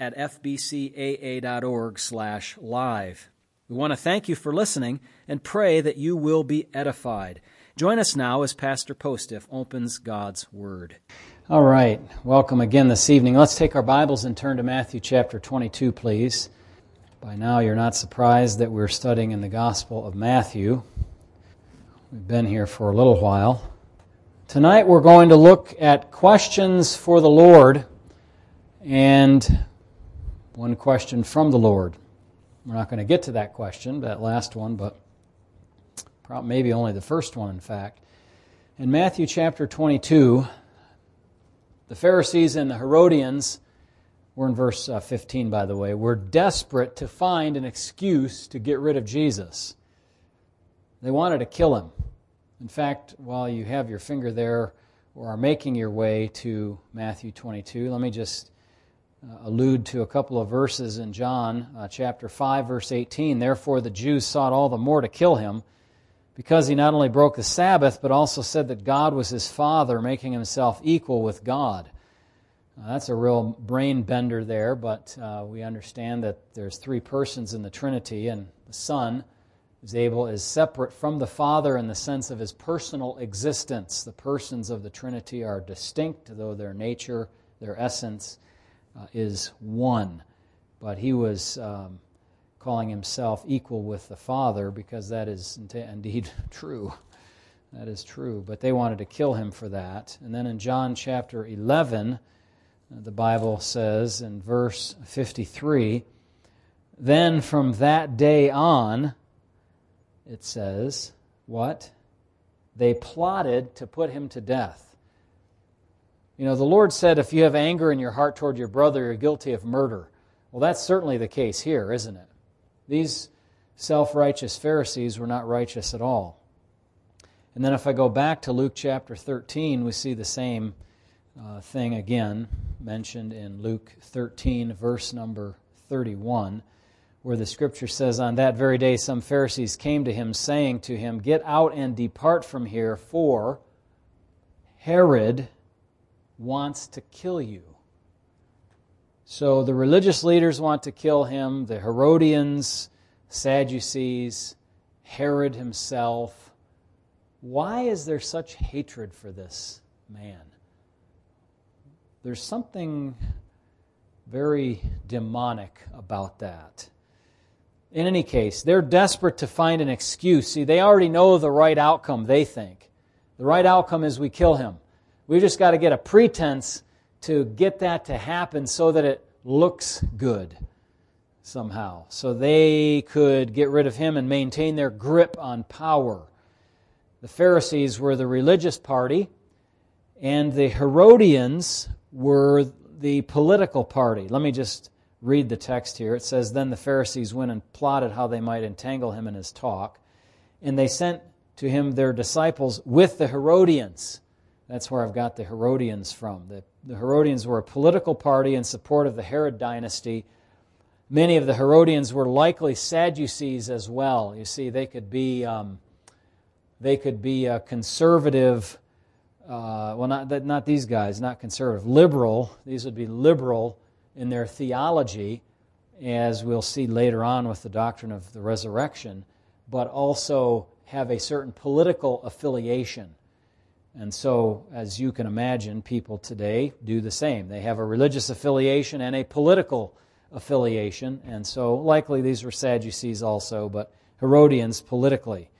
at fbcaa.org slash live. We want to thank you for listening and pray that you will be edified. Join us now as Pastor Postiff opens God's Word. All right. Welcome again this evening. Let's take our Bibles and turn to Matthew chapter 22, please. By now, you're not surprised that we're studying in the Gospel of Matthew. We've been here for a little while. Tonight, we're going to look at questions for the Lord and one question from the Lord. We're not going to get to that question, that last one, but maybe only the first one, in fact. In Matthew chapter 22, the Pharisees and the Herodians, we're in verse uh, 15, by the way, were desperate to find an excuse to get rid of Jesus. They wanted to kill him. In fact, while you have your finger there or are making your way to Matthew 22, let me just uh, allude to a couple of verses in John uh, chapter 5 verse 18 therefore the Jews sought all the more to kill him because he not only broke the Sabbath but also said that God was his father making himself equal with God. Uh, that's a real brain bender there but uh, we understand that there's three persons in the Trinity and the Son is able is separate from the Father in the sense of his personal existence. The persons of the Trinity are distinct though their nature their essence uh, is one. But he was um, calling himself equal with the Father because that is indeed true. That is true. But they wanted to kill him for that. And then in John chapter 11, uh, the Bible says in verse 53 Then from that day on, it says, what? They plotted to put him to death. You know, the Lord said, if you have anger in your heart toward your brother, you're guilty of murder. Well, that's certainly the case here, isn't it? These self righteous Pharisees were not righteous at all. And then if I go back to Luke chapter 13, we see the same uh, thing again mentioned in Luke 13, verse number 31, where the scripture says, On that very day some Pharisees came to him, saying to him, Get out and depart from here, for Herod wants to kill you. So the religious leaders want to kill him, the Herodians, Sadducees, Herod himself. Why is there such hatred for this man? There's something very demonic about that. In any case, they're desperate to find an excuse. See, they already know the right outcome, they think. The right outcome is we kill him. We just got to get a pretense to get that to happen so that it looks good somehow. So they could get rid of him and maintain their grip on power. The Pharisees were the religious party, and the Herodians were the political party. Let me just read the text here. It says Then the Pharisees went and plotted how they might entangle him in his talk, and they sent to him their disciples with the Herodians that's where I've got the Herodians from. The, the Herodians were a political party in support of the Herod dynasty. Many of the Herodians were likely Sadducees as well. You see, they could be, um, they could be a conservative, uh, well, not, not these guys, not conservative, liberal. These would be liberal in their theology, as we'll see later on with the doctrine of the resurrection, but also have a certain political affiliation. And so, as you can imagine, people today do the same. They have a religious affiliation and a political affiliation. And so, likely these were Sadducees also, but Herodians politically.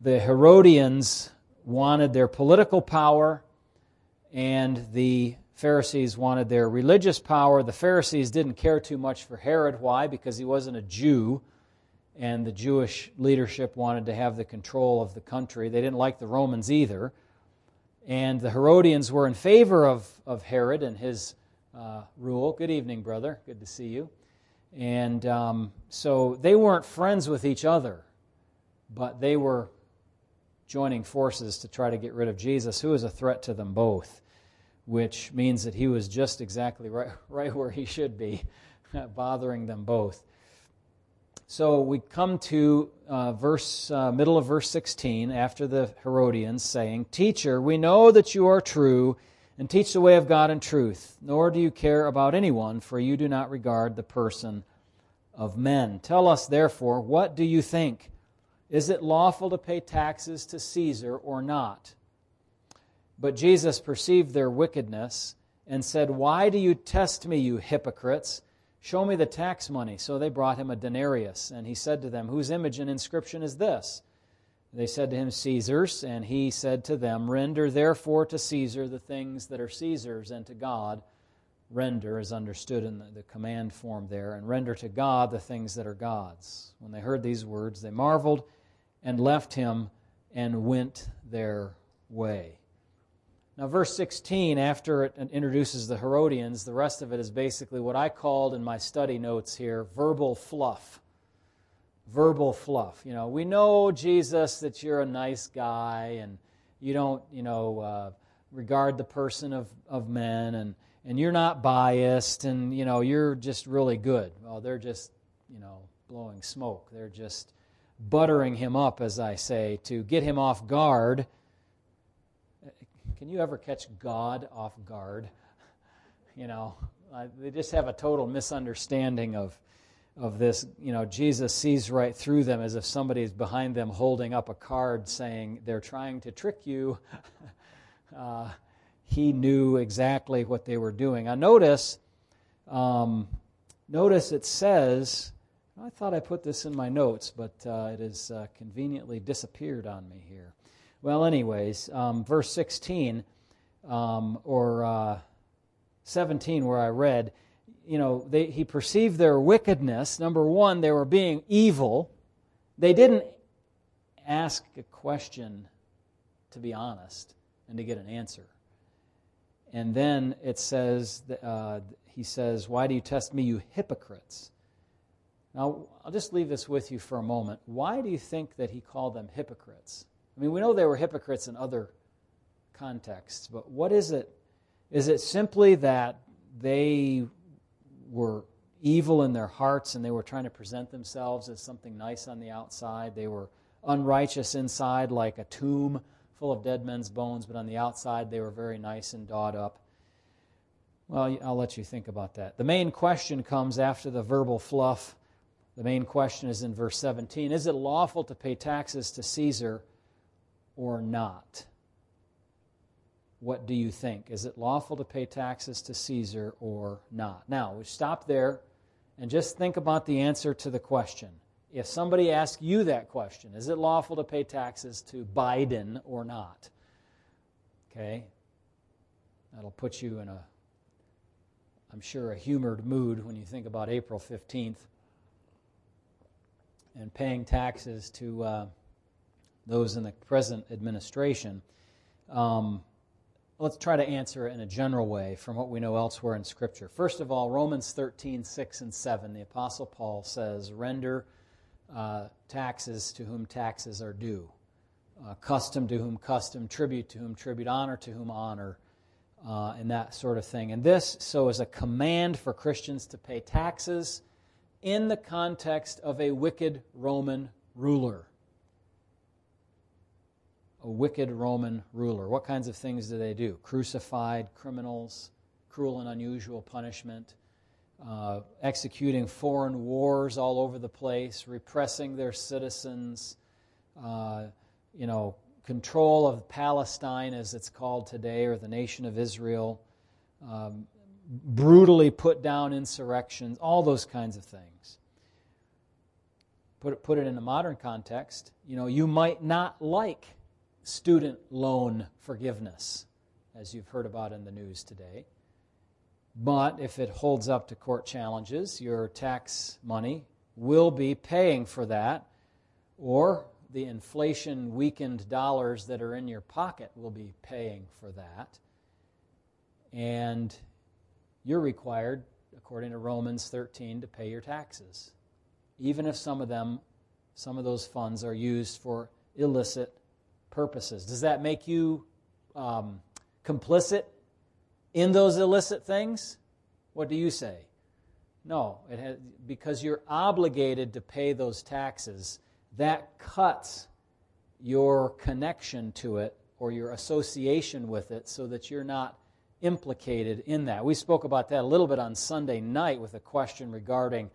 The Herodians wanted their political power, and the Pharisees wanted their religious power. The Pharisees didn't care too much for Herod. Why? Because he wasn't a Jew, and the Jewish leadership wanted to have the control of the country. They didn't like the Romans either. And the Herodians were in favor of, of Herod and his uh, rule. Good evening, brother. Good to see you. And um, so they weren't friends with each other, but they were joining forces to try to get rid of Jesus, who was a threat to them both, which means that he was just exactly right, right where he should be, bothering them both. So we come to uh, verse uh, middle of verse 16 after the Herodians saying, "Teacher, we know that you are true and teach the way of God in truth, nor do you care about anyone, for you do not regard the person of men. Tell us therefore, what do you think? Is it lawful to pay taxes to Caesar or not?" But Jesus perceived their wickedness and said, "Why do you test me, you hypocrites?" Show me the tax money. So they brought him a denarius, and he said to them, Whose image and inscription is this? They said to him, Caesar's, and he said to them, Render therefore to Caesar the things that are Caesar's, and to God, render is understood in the, the command form there, and render to God the things that are God's. When they heard these words, they marveled and left him and went their way. Now, verse 16, after it introduces the Herodians, the rest of it is basically what I called in my study notes here verbal fluff. Verbal fluff. You know, we know, Jesus, that you're a nice guy and you don't, you know, uh, regard the person of, of men and, and you're not biased and, you know, you're just really good. Well, they're just, you know, blowing smoke. They're just buttering him up, as I say, to get him off guard can you ever catch God off guard? You know, uh, they just have a total misunderstanding of, of this. You know, Jesus sees right through them as if somebody is behind them holding up a card saying they're trying to trick you. uh, he knew exactly what they were doing. Now, notice, um, notice it says, I thought I put this in my notes, but uh, it has uh, conveniently disappeared on me here. Well, anyways, um, verse 16 um, or uh, 17, where I read, you know, they, he perceived their wickedness. Number one, they were being evil. They didn't ask a question to be honest and to get an answer. And then it says, uh, he says, Why do you test me, you hypocrites? Now, I'll just leave this with you for a moment. Why do you think that he called them hypocrites? I mean, we know they were hypocrites in other contexts, but what is it? Is it simply that they were evil in their hearts and they were trying to present themselves as something nice on the outside? They were unrighteous inside, like a tomb full of dead men's bones, but on the outside they were very nice and dawed up. Well, I'll let you think about that. The main question comes after the verbal fluff. The main question is in verse 17 Is it lawful to pay taxes to Caesar or not? What do you think? Is it lawful to pay taxes to Caesar or not? Now, we stop there and just think about the answer to the question. If somebody asks you that question, is it lawful to pay taxes to Biden or not? Okay? That'll put you in a, I'm sure, a humored mood when you think about April 15th and paying taxes to. Uh, those in the present administration. Um, let's try to answer it in a general way from what we know elsewhere in Scripture. First of all, Romans 13, 6 and 7, the Apostle Paul says, Render uh, taxes to whom taxes are due, uh, custom to whom custom, tribute to whom tribute, honor to whom honor, uh, and that sort of thing. And this, so, is a command for Christians to pay taxes in the context of a wicked Roman ruler a wicked Roman ruler. What kinds of things do they do? Crucified criminals, cruel and unusual punishment, uh, executing foreign wars all over the place, repressing their citizens, uh, you know, control of Palestine as it's called today, or the nation of Israel, um, brutally put down insurrections, all those kinds of things. Put it, put it in a modern context, you know, you might not like student loan forgiveness, as you've heard about in the news today. But if it holds up to court challenges, your tax money will be paying for that, or the inflation weakened dollars that are in your pocket will be paying for that. And you're required according to Romans 13, to pay your taxes, even if some of them, some of those funds are used for illicit purposes. Does that make you um, complicit in those illicit things? What do you say? No, it has, because you're obligated to pay those taxes. That cuts your connection to it or your association with it so that you're not implicated in that. We spoke about that a little bit on Sunday night with a question regarding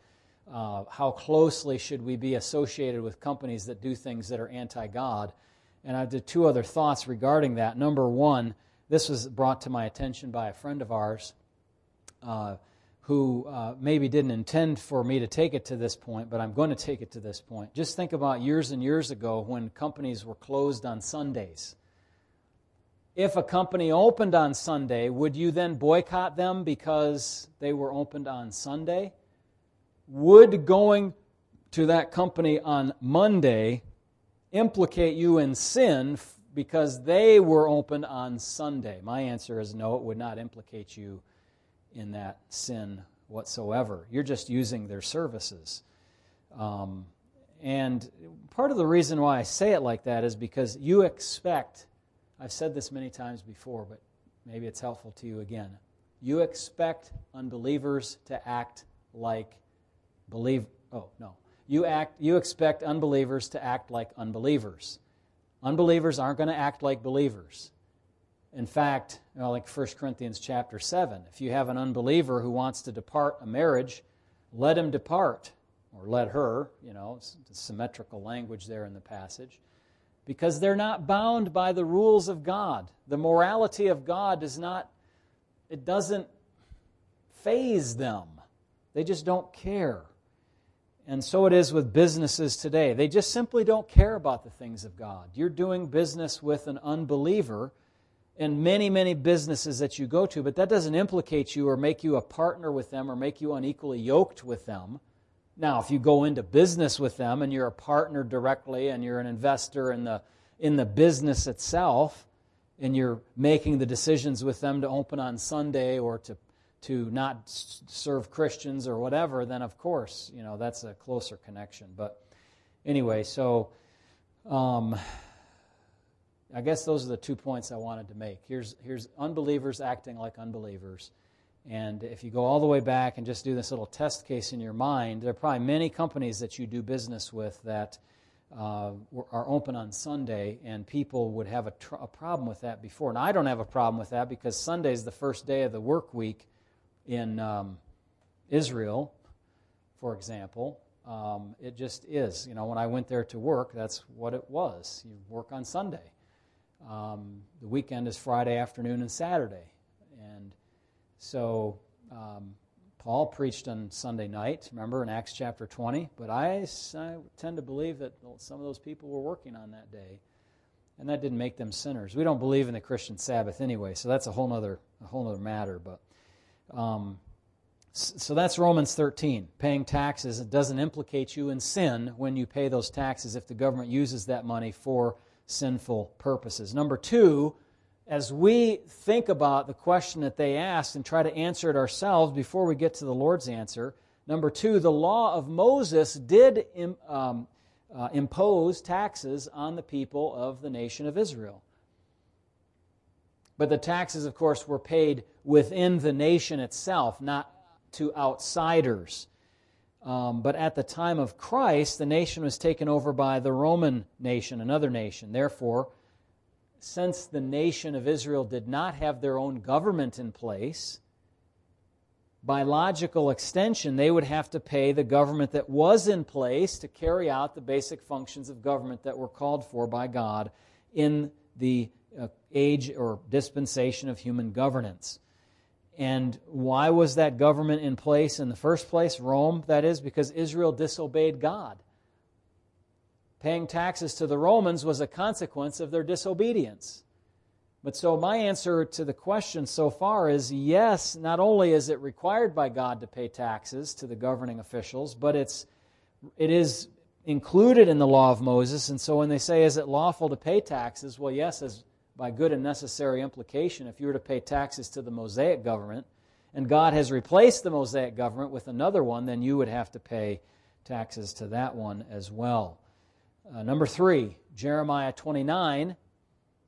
uh, how closely should we be associated with companies that do things that are anti God. And I did two other thoughts regarding that. Number one, this was brought to my attention by a friend of ours uh, who uh, maybe didn't intend for me to take it to this point, but I'm going to take it to this point. Just think about years and years ago when companies were closed on Sundays. If a company opened on Sunday, would you then boycott them because they were opened on Sunday? Would going to that company on Monday implicate you in sin because they were open on Sunday? My answer is no, it would not implicate you in that sin whatsoever. You're just using their services. Um, and part of the reason why I say it like that is because you expect, I've said this many times before, but maybe it's helpful to you again. You expect unbelievers to act like believe oh no. You act you expect unbelievers to act like unbelievers. Unbelievers aren't going to act like believers. In fact, you know, like 1 Corinthians chapter 7, if you have an unbeliever who wants to depart a marriage, let him depart, or let her, you know, symmetrical language there in the passage, because they're not bound by the rules of God. The morality of God does not, it doesn't faze them. They just don't care. And so it is with businesses today. They just simply don't care about the things of God. You're doing business with an unbeliever in many, many businesses that you go to, but that doesn't implicate you or make you a partner with them or make you unequally yoked with them. Now, if you go into business with them and you're a partner directly and you're an investor in the, in the business itself, and you're making the decisions with them to open on Sunday or to to not serve Christians or whatever, then of course, you know, that's a closer connection. But anyway, so um, I guess those are the two points I wanted to make. Here's, here's unbelievers acting like unbelievers. And if you go all the way back and just do this little test case in your mind, there are probably many companies that you do business with that uh, are open on Sunday, and people would have a, tr- a problem with that before. And I don't have a problem with that because Sunday is the first day of the work week in um, Israel, for example. Um, it just is. You know, when I went there to work, that's what it was. You work on Sunday. Um, the weekend is Friday afternoon and Saturday. And so um, Paul preached on Sunday night, remember, in Acts chapter 20. But I, I tend to believe that some of those people were working on that day. And that didn't make them sinners. We don't believe in the Christian Sabbath anyway, so that's a whole other, a whole other matter. But um, so that's Romans 13. Paying taxes it doesn't implicate you in sin when you pay those taxes if the government uses that money for sinful purposes. Number two, as we think about the question that they asked and try to answer it ourselves before we get to the Lord's answer, number two, the law of Moses did um, uh, impose taxes on the people of the nation of Israel. But the taxes, of course, were paid within the nation itself, not to outsiders. Um, but at the time of Christ, the nation was taken over by the Roman nation, another nation. Therefore, since the nation of Israel did not have their own government in place, by logical extension, they would have to pay the government that was in place to carry out the basic functions of government that were called for by God in the age or dispensation of human governance. And why was that government in place in the first place? Rome, that is, because Israel disobeyed God. Paying taxes to the Romans was a consequence of their disobedience. But so my answer to the question so far is yes, not only is it required by God to pay taxes to the governing officials, but it's it is included in the law of Moses. And so when they say, is it lawful to pay taxes? Well, yes, as by good and necessary implication, if you were to pay taxes to the Mosaic government, and God has replaced the Mosaic government with another one, then you would have to pay taxes to that one as well. Uh, number three, Jeremiah 29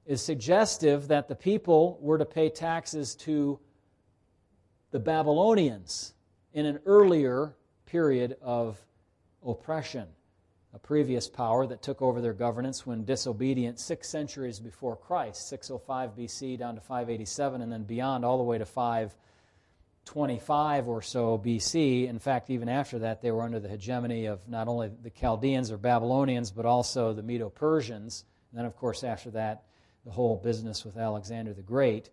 is suggestive that the people were to pay taxes to the Babylonians in an earlier period of oppression, a previous power that took over their governance when disobedient six centuries before Christ, 605 BC down to 587, and then beyond all the way to 525 or so BC. In fact, even after that, they were under the hegemony of not only the Chaldeans or Babylonians, but also the Medo Persians. And then, of course, after that, the whole business with Alexander the Great.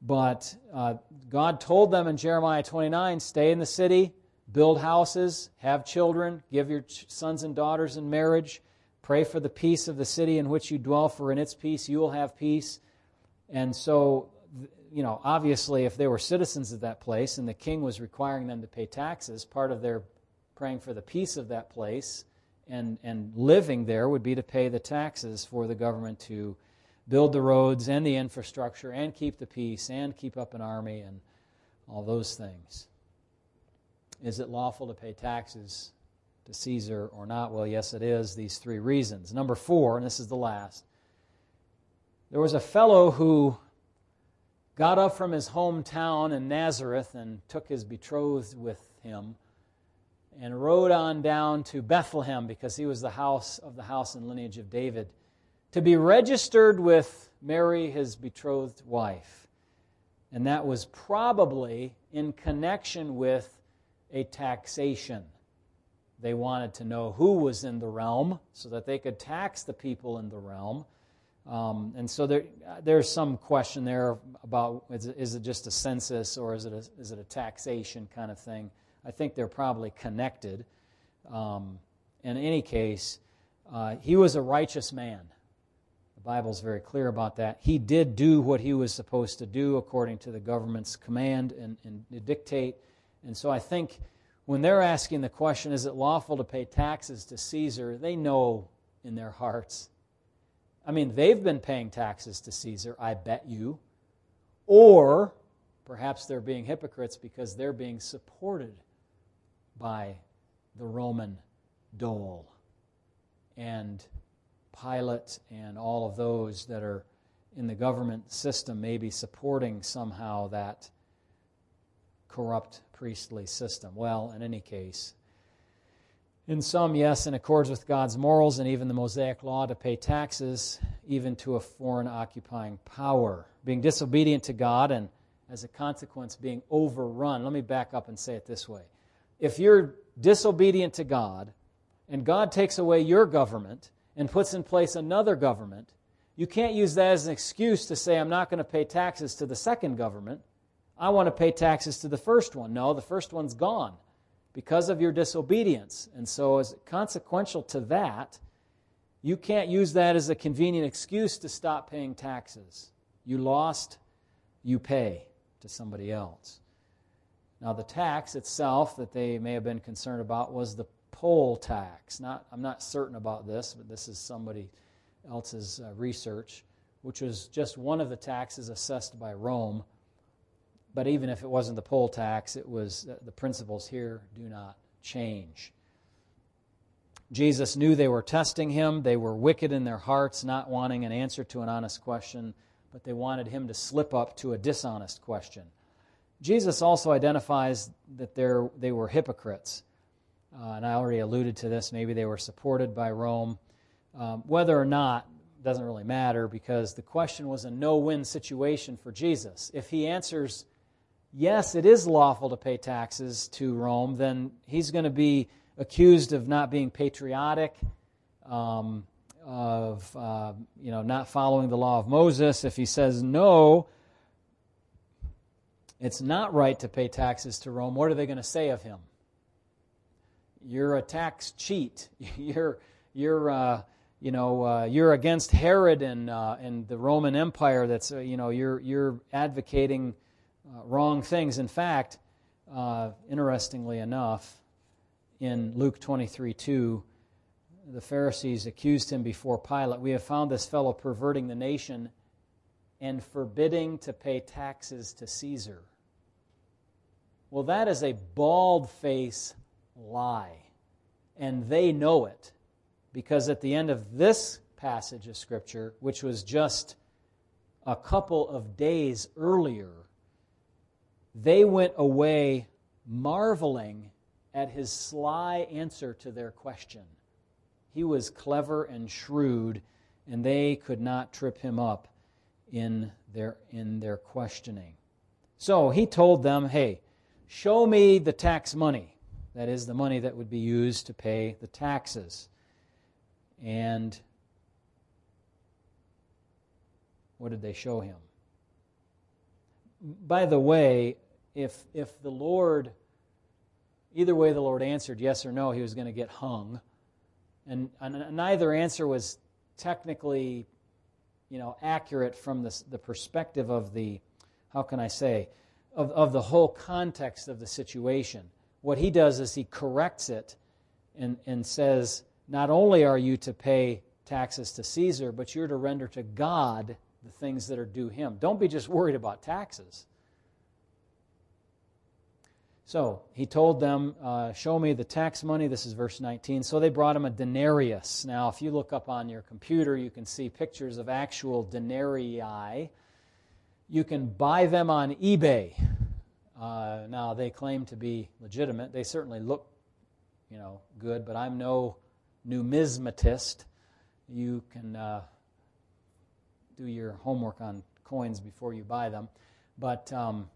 But uh, God told them in Jeremiah 29 stay in the city, build houses, have children, give your sons and daughters in marriage, pray for the peace of the city in which you dwell, for in its peace you will have peace. And so, you know, obviously, if they were citizens of that place and the king was requiring them to pay taxes, part of their praying for the peace of that place and, and living there would be to pay the taxes for the government to build the roads and the infrastructure and keep the peace and keep up an army and all those things. Is it lawful to pay taxes to Caesar or not? Well, yes, it is. These three reasons. Number four, and this is the last. There was a fellow who got up from his hometown in Nazareth and took his betrothed with him and rode on down to Bethlehem because he was the house of the house and lineage of David to be registered with Mary, his betrothed wife. And that was probably in connection with a taxation. They wanted to know who was in the realm so that they could tax the people in the realm. Um, and so there, there's some question there about is it, is it just a census or is it a, is it a taxation kind of thing? I think they're probably connected. Um, in any case, uh, he was a righteous man. The Bible's very clear about that. He did do what he was supposed to do according to the government's command and, and dictate. And so I think when they're asking the question, is it lawful to pay taxes to Caesar, they know in their hearts. I mean, they've been paying taxes to Caesar, I bet you. Or perhaps they're being hypocrites because they're being supported by the Roman dole. And Pilate and all of those that are in the government system maybe supporting somehow that corrupt priestly system. Well, in any case, in some, yes, in accordance with God's morals and even the Mosaic law to pay taxes, even to a foreign occupying power. Being disobedient to God and, as a consequence, being overrun. Let me back up and say it this way. If you're disobedient to God and God takes away your government, and puts in place another government, you can't use that as an excuse to say, I'm not going to pay taxes to the second government. I want to pay taxes to the first one. No, the first one's gone because of your disobedience. And so, as consequential to that, you can't use that as a convenient excuse to stop paying taxes. You lost, you pay to somebody else. Now, the tax itself that they may have been concerned about was the poll tax. Not, I'm not certain about this, but this is somebody else's uh, research, which was just one of the taxes assessed by Rome. But even if it wasn't the poll tax, it was uh, the principles here do not change. Jesus knew they were testing him. They were wicked in their hearts, not wanting an answer to an honest question, but they wanted him to slip up to a dishonest question. Jesus also identifies that they were hypocrites. Uh, and I already alluded to this. Maybe they were supported by Rome. Um, whether or not doesn't really matter because the question was a no win situation for Jesus. If he answers, yes, it is lawful to pay taxes to Rome, then he's going to be accused of not being patriotic, um, of uh, you know not following the law of Moses. If he says no, it's not right to pay taxes to Rome. What are they going to say of him? you're a tax cheat. You're you're uh, you know uh, you're against Herod and uh, and the Roman Empire. That's uh, you know you're you're advocating uh, wrong things. In fact, uh, interestingly enough, in Luke 23 2, the Pharisees accused him before Pilate. We have found this fellow perverting the nation and forbidding to pay taxes to Caesar. Well, that is a bald face lie. And they know it because at the end of this passage of Scripture, which was just a couple of days earlier, they went away marveling at his sly answer to their question. He was clever and shrewd, and they could not trip him up in their, in their questioning. So he told them, Hey, show me the tax money. That is, the money that would be used to pay the taxes. And what did they show him? By the way, if, if the Lord, either way the Lord answered yes or no, he was going to get hung. And, and neither answer was technically you know, accurate from the, the perspective of the, how can I say, of, of the whole context of the situation. What he does is he corrects it and, and says, not only are you to pay taxes to Caesar, but you're to render to God the things that are due him. Don't be just worried about taxes. So he told them, uh, Show me the tax money. This is verse 19. So they brought him a denarius. Now, if you look up on your computer, you can see pictures of actual denarii. You can buy them on eBay. Uh, now, they claim to be legitimate. They certainly look, you know, good, but I'm no numismatist. You can uh, do your homework on coins before you buy them. But, um,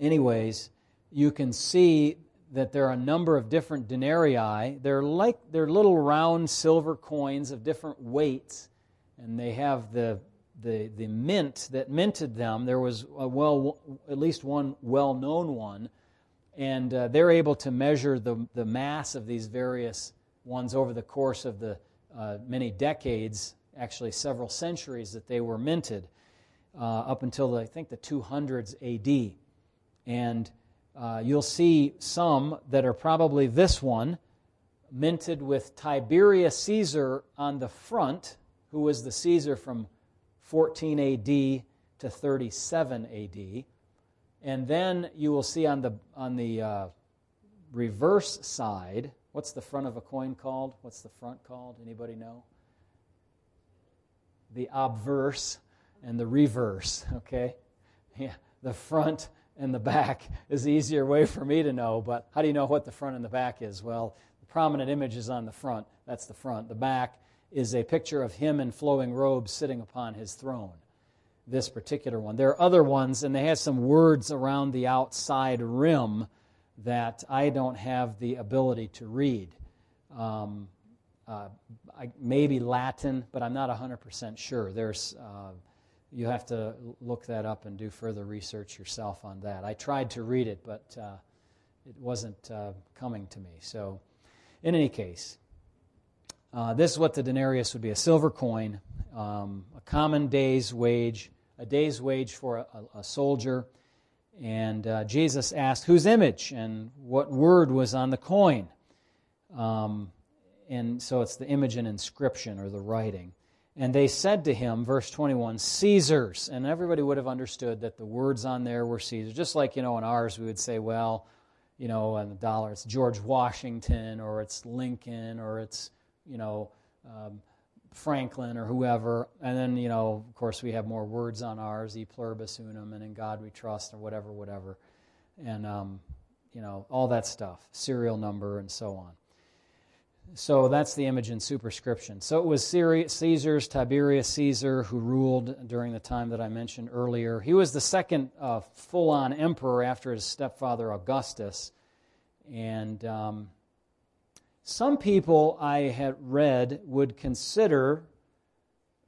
anyways, you can see that there are a number of different denarii. They're like they're little round silver coins of different weights, and they have the the the mint that minted them. There was a well at least one well known one, and uh, they're able to measure the the mass of these various ones over the course of the uh, many decades, actually several centuries that they were minted, uh, up until the, I think the 200s A.D. And uh, you'll see some that are probably this one, minted with Tiberius Caesar on the front, who was the Caesar from 14 AD to 37 AD. And then you will see on the, on the uh, reverse side, what's the front of a coin called? What's the front called? Anybody know? The obverse and the reverse, okay? Yeah, the front and the back is the easier way for me to know, but how do you know what the front and the back is? Well, the prominent image is on the front. That's the front. The back is a picture of him in flowing robes sitting upon his throne. This particular one. There are other ones, and they have some words around the outside rim that I don't have the ability to read. Um, uh, I, maybe Latin, but I'm not 100% sure. There's uh, you have to look that up and do further research yourself on that. I tried to read it, but uh, it wasn't uh, coming to me. So, in any case, uh, this is what the denarius would be a silver coin, um, a common day's wage, a day's wage for a, a soldier. And uh, Jesus asked whose image and what word was on the coin. Um, and so it's the image and inscription or the writing. And they said to him, verse 21, Caesar's. And everybody would have understood that the words on there were Caesar. Just like, you know, in ours we would say, well, you know, on the dollar it's George Washington or it's Lincoln or it's, you know, um, Franklin or whoever. And then, you know, of course we have more words on ours, e pluribus unum, and in God we trust, or whatever, whatever. And, um, you know, all that stuff, serial number and so on. So that's the image in superscription. So it was Caesar's, Tiberius Caesar, who ruled during the time that I mentioned earlier. He was the second uh, full on emperor after his stepfather Augustus. And um, some people I had read would consider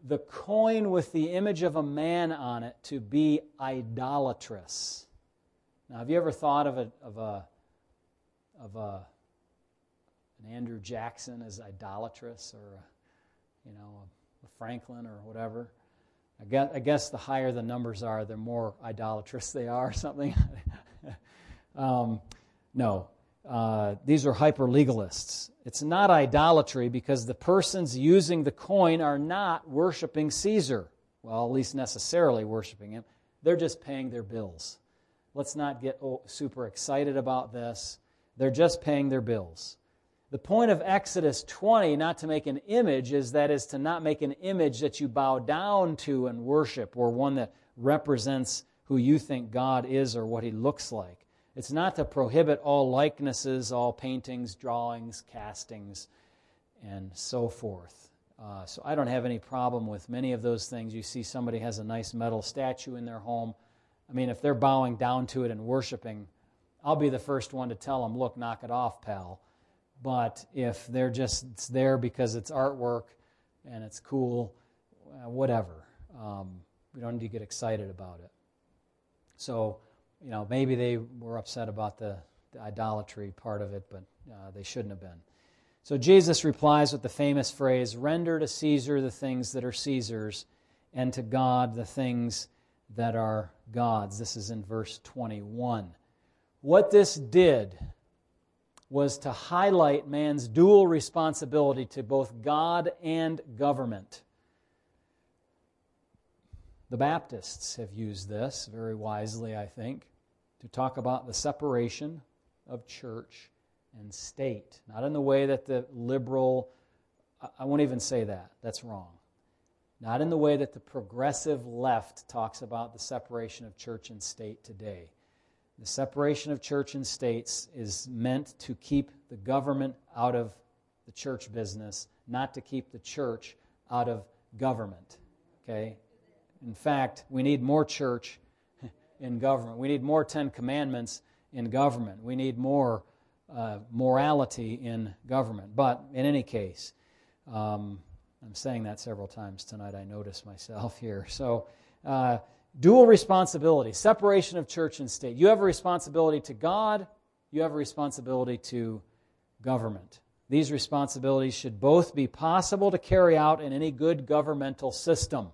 the coin with the image of a man on it to be idolatrous. Now, have you ever thought of a, of a, of a an Andrew Jackson is idolatrous or, a, you know, a Franklin or whatever. I guess, I guess the higher the numbers are, the more idolatrous they are or something. um, no. Uh, these are hyper legalists. It's not idolatry because the persons using the coin are not worshiping Caesar. Well, at least necessarily worshiping him. They're just paying their bills. Let's not get super excited about this. They're just paying their bills. The point of Exodus 20, not to make an image, is that is to not make an image that you bow down to and worship, or one that represents who you think God is or what he looks like. It's not to prohibit all likenesses, all paintings, drawings, castings, and so forth. Uh, so I don't have any problem with many of those things. You see somebody has a nice metal statue in their home. I mean, if they're bowing down to it and worshiping, I'll be the first one to tell them, look, knock it off, pal. But if they're just it's there because it's artwork and it's cool, uh, whatever. Um, we don't need to get excited about it. So, you know, maybe they were upset about the, the idolatry part of it, but uh, they shouldn't have been. So Jesus replies with the famous phrase Render to Caesar the things that are Caesar's, and to God the things that are God's. This is in verse 21. What this did was to highlight man's dual responsibility to both God and government. The Baptists have used this very wisely, I think, to talk about the separation of church and state. Not in the way that the liberal, I won't even say that, that's wrong. Not in the way that the progressive left talks about the separation of church and state today. The separation of church and states is meant to keep the government out of the church business, not to keep the church out of government. Okay? In fact, we need more church in government. We need more Ten Commandments in government. We need more uh, morality in government. But in any case, um, I'm saying that several times tonight. I notice myself here. So, uh, dual responsibility, separation of church and state. You have a responsibility to God, you have a responsibility to government. These responsibilities should both be possible to carry out in any good governmental system.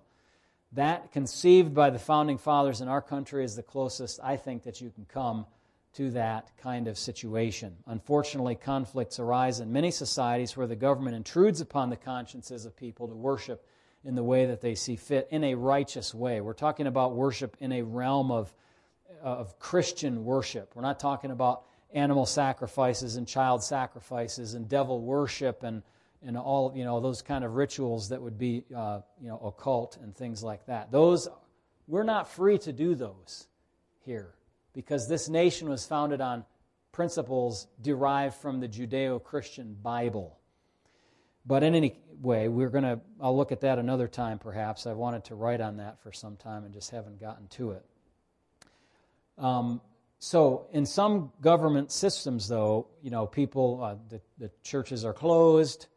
That, conceived by the founding fathers in our country, is the closest I think that you can come to that kind of situation. Unfortunately, conflicts arise in many societies where the government intrudes upon the consciences of people to worship in the way that they see fit in a righteous way. We're talking about worship in a realm of, of Christian worship. We're not talking about animal sacrifices and child sacrifices and devil worship and, and all you know those kind of rituals that would be uh, you know occult and things like that. Those we're not free to do those here because this nation was founded on principles derived from the Judeo-Christian Bible. But in any way, we're going to, I'll look at that another time perhaps. I wanted to write on that for some time and just haven't gotten to it. Um, so, in some government systems, though, you know, people, uh, the, the, churches are closed,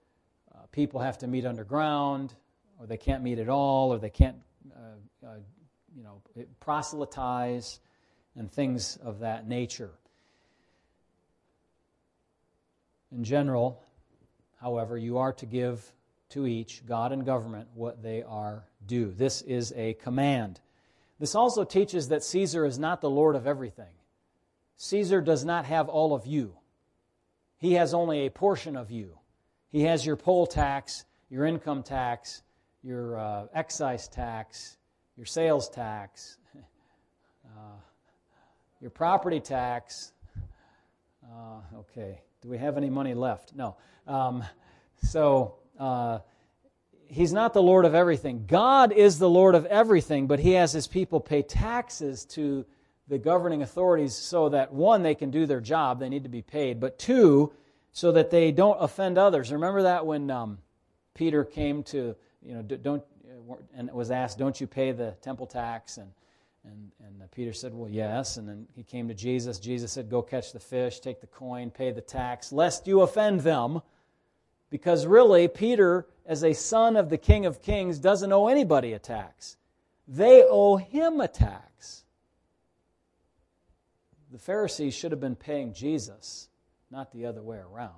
uh, people have to meet underground, or they can't meet at all, or they can't, uh, uh you know, proselytize, and things of that nature. In general, However, you are to give to each, God and government, what they are due. This is a command. This also teaches that Caesar is not the Lord of everything. Caesar does not have all of you, he has only a portion of you. He has your poll tax, your income tax, your uh, excise tax, your sales tax, uh, your property tax. Uh, okay, do we have any money left? No. Um, so uh, he's not the Lord of everything. God is the Lord of everything, but he has his people pay taxes to the governing authorities so that, one, they can do their job, they need to be paid, but two, so that they don't offend others. Remember that when um, Peter came to, you know, don't, and was asked, Don't you pay the temple tax? And and, and uh, Peter said, Well, yes. And then he came to Jesus. Jesus said, Go catch the fish, take the coin, pay the tax, lest you offend them. Because really, Peter, as a son of the King of Kings, doesn't owe anybody a tax. They owe him a tax. The Pharisees should have been paying Jesus, not the other way around.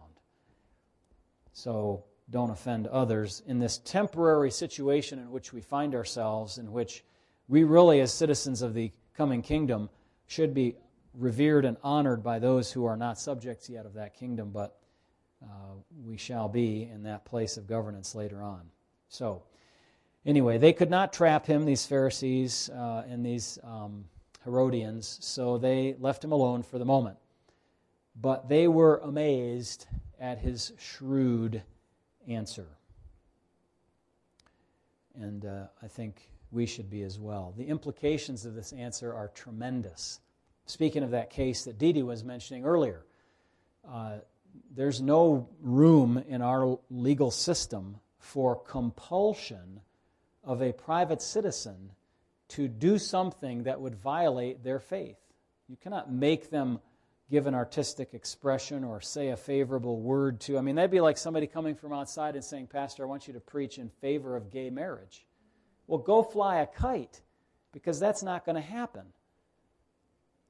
So don't offend others in this temporary situation in which we find ourselves, in which we really, as citizens of the coming kingdom, should be revered and honored by those who are not subjects yet of that kingdom, but uh, we shall be in that place of governance later on. So, anyway, they could not trap him, these Pharisees uh, and these um, Herodians, so they left him alone for the moment. But they were amazed at his shrewd answer. And uh, I think we should be as well. The implications of this answer are tremendous. Speaking of that case that Dee was mentioning earlier, uh, there's no room in our legal system for compulsion of a private citizen to do something that would violate their faith. You cannot make them give an artistic expression or say a favorable word to. I mean, that'd be like somebody coming from outside and saying, Pastor, I want you to preach in favor of gay marriage. Well, go fly a kite because that's not going to happen.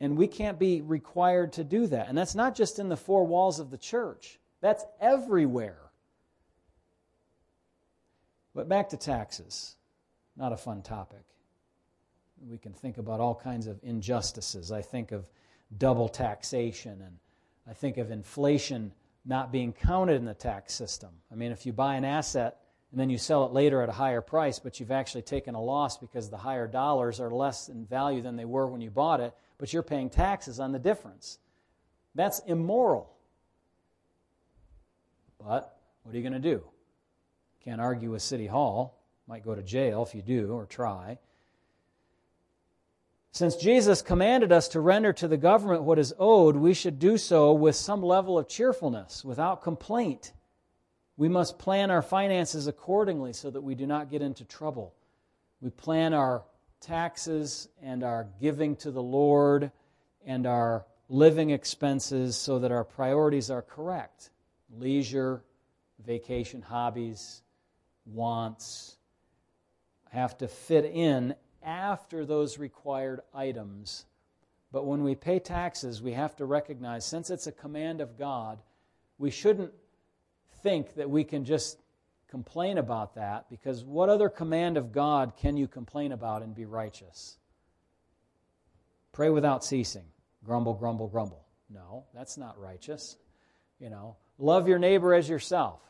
And we can't be required to do that. And that's not just in the four walls of the church, that's everywhere. But back to taxes. Not a fun topic. We can think about all kinds of injustices. I think of double taxation, and I think of inflation not being counted in the tax system. I mean, if you buy an asset and then you sell it later at a higher price, but you've actually taken a loss because the higher dollars are less in value than they were when you bought it, but you're paying taxes on the difference. That's immoral. But what are you going to do? Can't argue with City Hall. Might go to jail if you do or try. Since Jesus commanded us to render to the government what is owed, we should do so with some level of cheerfulness, without complaint. We must plan our finances accordingly so that we do not get into trouble. We plan our taxes and our giving to the Lord and our living expenses so that our priorities are correct leisure, vacation, hobbies, wants have to fit in after those required items. But when we pay taxes, we have to recognize, since it's a command of God, we shouldn't think that we can just complain about that because what other command of God can you complain about and be righteous? Pray without ceasing. Grumble, grumble, grumble. No, that's not righteous. You know, love your neighbor as yourself.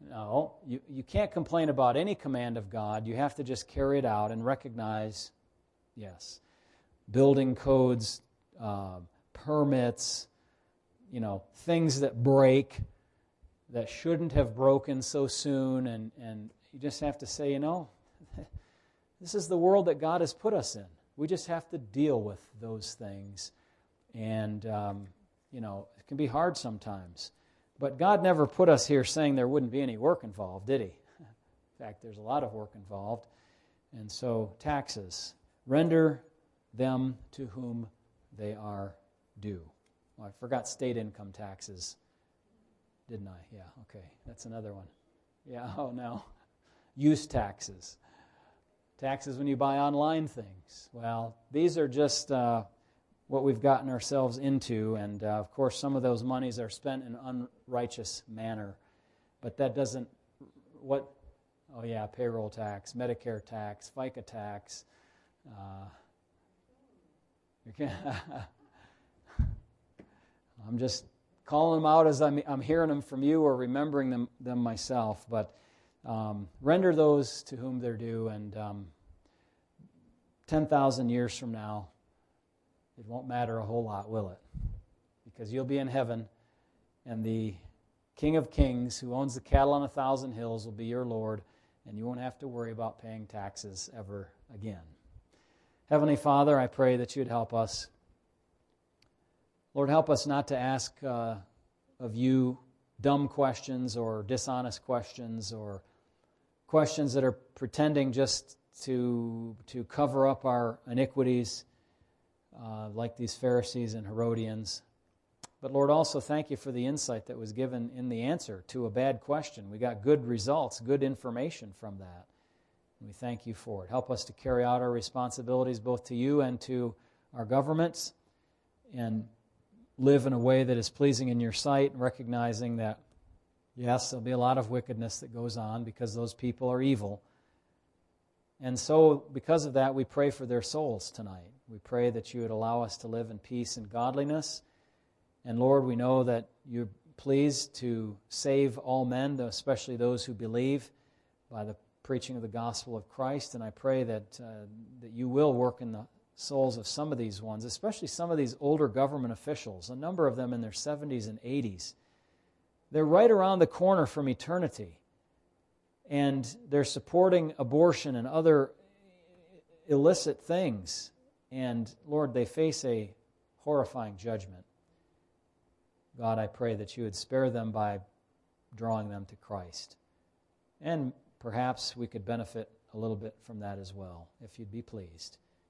No, you, you can't complain about any command of God. You have to just carry it out and recognize, yes, building codes, uh, permits, you know, things that break that shouldn't have broken so soon. And, and you just have to say, you know, this is the world that God has put us in. We just have to deal with those things. And, um, you know, it can be hard sometimes. But God never put us here saying there wouldn't be any work involved, did He? In fact, there's a lot of work involved. And so, taxes, render them to whom they are due. Well, I forgot state income taxes, didn't I? Yeah, okay. That's another one. Yeah, oh no. Use taxes. Taxes when you buy online things. Well, these are just uh, what we've gotten ourselves into. And uh, of course, some of those monies are spent in unrighteous manner. But that doesn't, what, oh yeah, payroll tax, Medicare tax, FICA tax. Uh, I'm just calling them out as I'm, I'm hearing them from you or remembering them, them myself. But um, render those to whom they're due. And um, 10,000 years from now, it won't matter a whole lot, will it? Because you'll be in heaven, and the King of Kings, who owns the cattle on a thousand hills, will be your Lord, and you won't have to worry about paying taxes ever again. Heavenly Father, I pray that you'd help us. Lord, help us not to ask uh, of you dumb questions or dishonest questions or questions that are pretending just to, to cover up our iniquities uh, like these Pharisees and Herodians. But Lord, also thank you for the insight that was given in the answer to a bad question. We got good results, good information from that. We thank you for it. Help us to carry out our responsibilities both to you and to our governments and live in a way that is pleasing in your sight, recognizing that, yes, there'll be a lot of wickedness that goes on because those people are evil. And so, because of that, we pray for their souls tonight. We pray that you would allow us to live in peace and godliness. And Lord, we know that you're pleased to save all men, especially those who believe, by the preaching of the gospel of Christ, and I pray that, uh, that you will work in the souls of some of these ones, especially some of these older government officials, a number of them in their 70s and 80s. They're right around the corner from eternity, and they're supporting abortion and other illicit things. And Lord, they face a horrifying judgment. God, I pray that you would spare them by drawing them to Christ. And perhaps we could benefit a little bit from that as well, if you'd be pleased.